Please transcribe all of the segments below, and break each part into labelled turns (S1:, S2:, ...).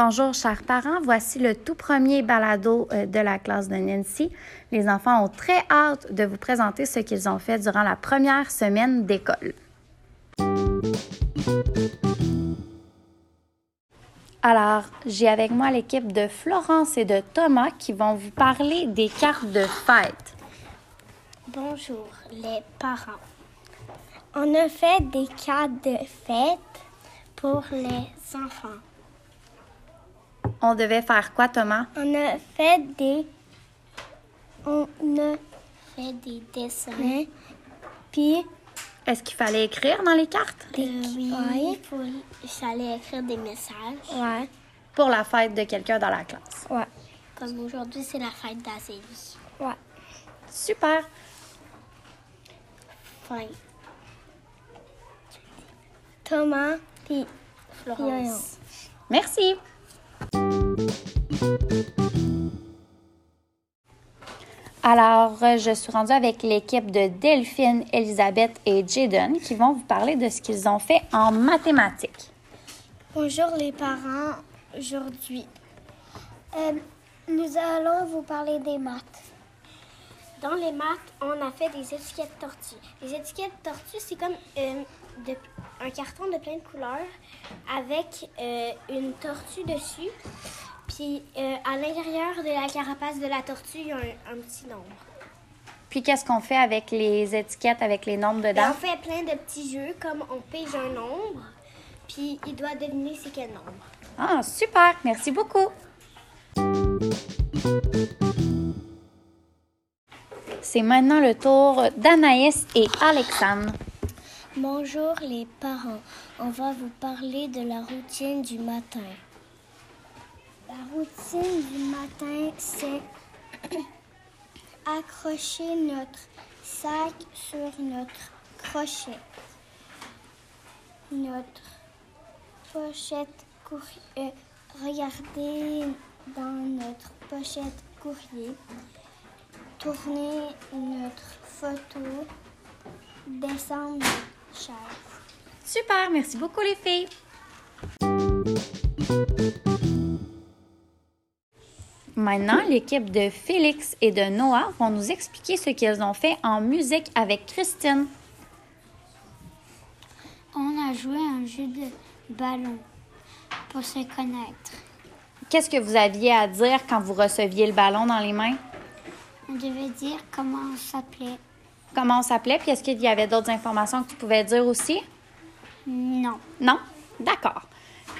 S1: Bonjour, chers parents. Voici le tout premier balado euh, de la classe de Nancy. Les enfants ont très hâte de vous présenter ce qu'ils ont fait durant la première semaine d'école. Alors, j'ai avec moi l'équipe de Florence et de Thomas qui vont vous parler des cartes de fête.
S2: Bonjour les parents. On a fait des cartes de fête pour les enfants.
S1: On devait faire quoi, Thomas?
S2: On a fait des on a fait des dessins puis
S1: Est-ce qu'il fallait écrire dans les cartes?
S2: oui, pour il fallait écrire des messages. Ouais.
S1: Pour la fête de quelqu'un dans la classe.
S2: Ouais. Comme aujourd'hui c'est la fête d'Azélie. Ouais.
S1: Super!
S2: Fin. Thomas puis Florence.
S1: Merci. Alors, euh, je suis rendue avec l'équipe de Delphine, Elisabeth et Jaden qui vont vous parler de ce qu'ils ont fait en mathématiques.
S2: Bonjour les parents. Aujourd'hui, euh, nous allons vous parler des maths. Dans les maths, on a fait des étiquettes tortues. Les étiquettes tortues, c'est comme euh, un carton de plein de couleurs avec une tortue dessus. Puis euh, à l'intérieur de la carapace de la tortue, il y a un, un petit nombre.
S1: Puis, qu'est-ce qu'on fait avec les étiquettes, avec les nombres
S2: Ben,
S1: dedans?
S2: on fait plein de petits jeux, comme on pige un nombre, puis il doit deviner c'est quel nombre.
S1: Ah, super! Merci beaucoup! C'est maintenant le tour d'Anaïs et Alexandre.
S2: Bonjour les parents, on va vous parler de la routine du matin. La routine du matin, c'est accrocher notre sac sur notre crochet. Notre pochette courrier. euh, regardez dans notre pochette courrier. Tourner notre photo. Descendre notre chaise.
S1: Super! Merci beaucoup, les filles! Maintenant, l'équipe de Félix et de Noah vont nous expliquer ce qu'ils ont fait en musique avec Christine.
S2: On a joué un jeu de ballon pour se connaître.
S1: Qu'est-ce que vous aviez à dire quand vous receviez le ballon dans les mains?
S2: On devait dire comment on s'appelait.
S1: Comment on s'appelait? Puis est-ce qu'il y avait d'autres informations que tu pouvais dire aussi?
S2: Non.
S1: Non? D'accord.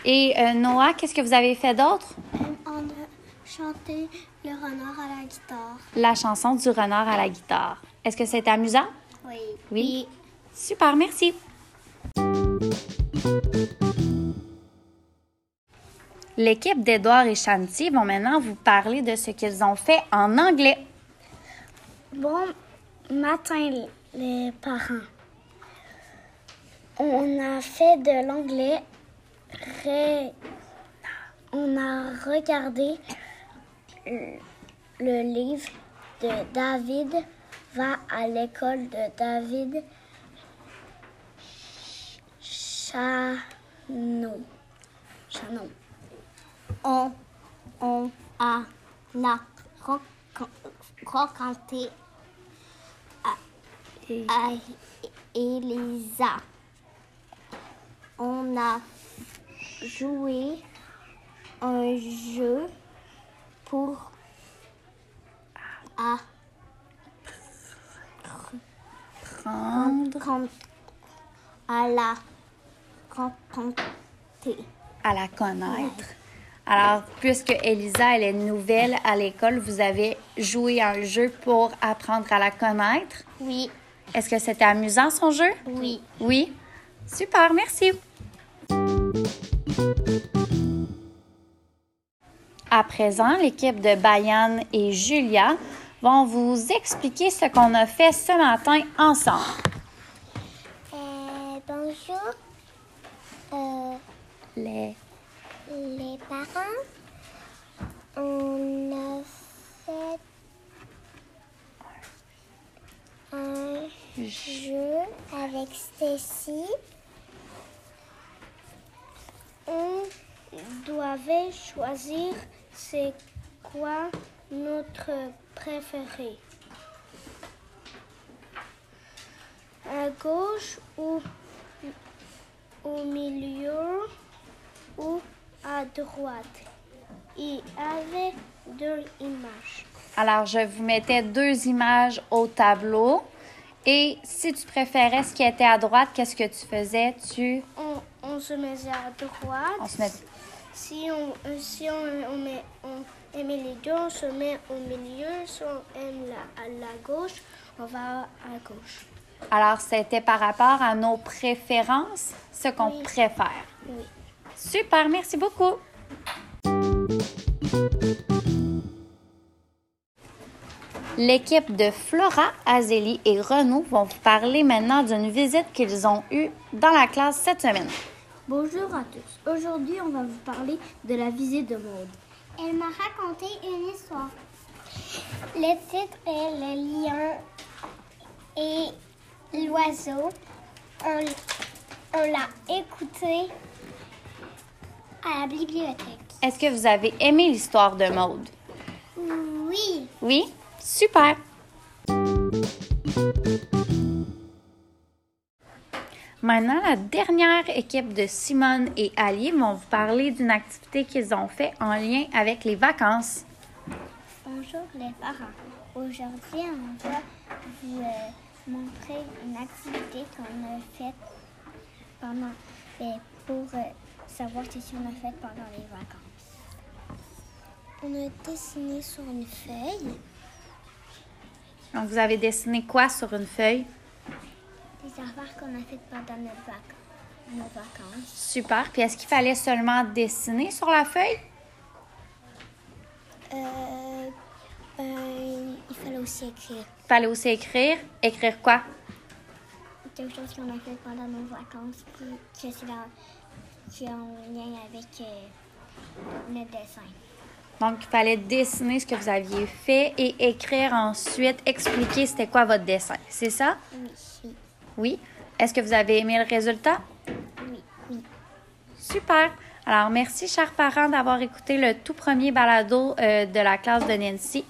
S1: Et euh, Noah, qu'est-ce que vous avez fait d'autre?
S2: Chanté le renard à la guitare.
S1: La chanson du renard à la guitare. Est-ce que c'était amusant?
S2: Oui.
S1: Oui. Super, merci. L'équipe d'Edouard et Shanti vont maintenant vous parler de ce qu'ils ont fait en anglais.
S2: Bon matin, les parents. On a fait de l'anglais. Ré- On a regardé le- livre de David va à l'école de David Chanon. Chanon. On, on a, a roc- raconté à Elisa. On a joué un jeu pour à
S1: Prendre
S2: à la rencontrer.
S1: à la connaître. Alors, puisque Elisa, elle est nouvelle à l'école, vous avez joué à un jeu pour apprendre à la connaître.
S2: Oui,
S1: Est-ce que c'était amusant, son jeu?
S2: oui.
S1: Oui? Super, merci. À présent, l'équipe de Bayane et Julia vont vous expliquer ce qu'on a fait ce matin ensemble.
S2: Euh, bonjour, euh,
S1: Les...
S2: les parents. On a fait un jeu avec Stacy. On doivent choisir c'est quoi notre préféré. À gauche ou au milieu ou à droite. Il avait deux images.
S1: Alors, je vous mettais deux images au tableau. Et si tu préférais ce qui était à droite, qu'est-ce que tu faisais? Tu...
S2: On, on se mettait à droite.
S1: On se met...
S2: Si on, euh, si on, on, met, on aimait les deux, on se met au milieu. Si on aime la, à la gauche, on va à gauche.
S1: Alors, c'était par rapport à nos préférences, ce qu'on
S2: Oui.
S1: préfère.
S2: Oui.
S1: Super, merci beaucoup. L'équipe de Flora, Azélie et Renaud vont vous parler maintenant d'une visite qu'ils ont eue dans la classe cette semaine.
S3: Bonjour à tous. Aujourd'hui, on va vous parler de la visite de Maude.
S2: Elle m'a raconté une histoire. Le titre est Le lion et l'oiseau. On, on l'a écouté à la bibliothèque.
S1: Est-ce que vous avez aimé l'histoire de Maude?
S2: Oui.
S1: Oui? Super! Maintenant, la dernière équipe de Simone et Ali vont vous parler d'une activité qu'ils ont fait en lien avec les vacances.
S2: Bonjour les parents. Aujourd'hui, on va vous euh, montrer une activité qu'on a faite pendant, ben, pour euh, savoir si on a fait pendant les vacances. On a dessiné sur une feuille
S1: Donc, vous avez dessiné quoi sur une feuille?
S2: Qu'on a faites pendant notre vac- nos vacances.
S1: Super. Puis, est-ce qu'il fallait seulement dessiner sur la feuille?
S2: Euh, ben, il fallait aussi écrire
S1: Il fallait aussi écrire. Écrire quoi?
S2: quelque chose qu'on a fait pendant nos vacances qui, est en lien avec euh, notre dessin.
S1: Donc, il fallait dessiner ce que vous aviez fait et écrire ensuite, expliquer c'était quoi votre dessin. C'est ça?
S2: Oui,
S1: Oui. Est-ce que vous avez aimé le résultat?
S2: oui, oui.
S1: Super. Alors, merci, chers parents, d'avoir écouté le tout premier balado euh, de la classe de Nancy.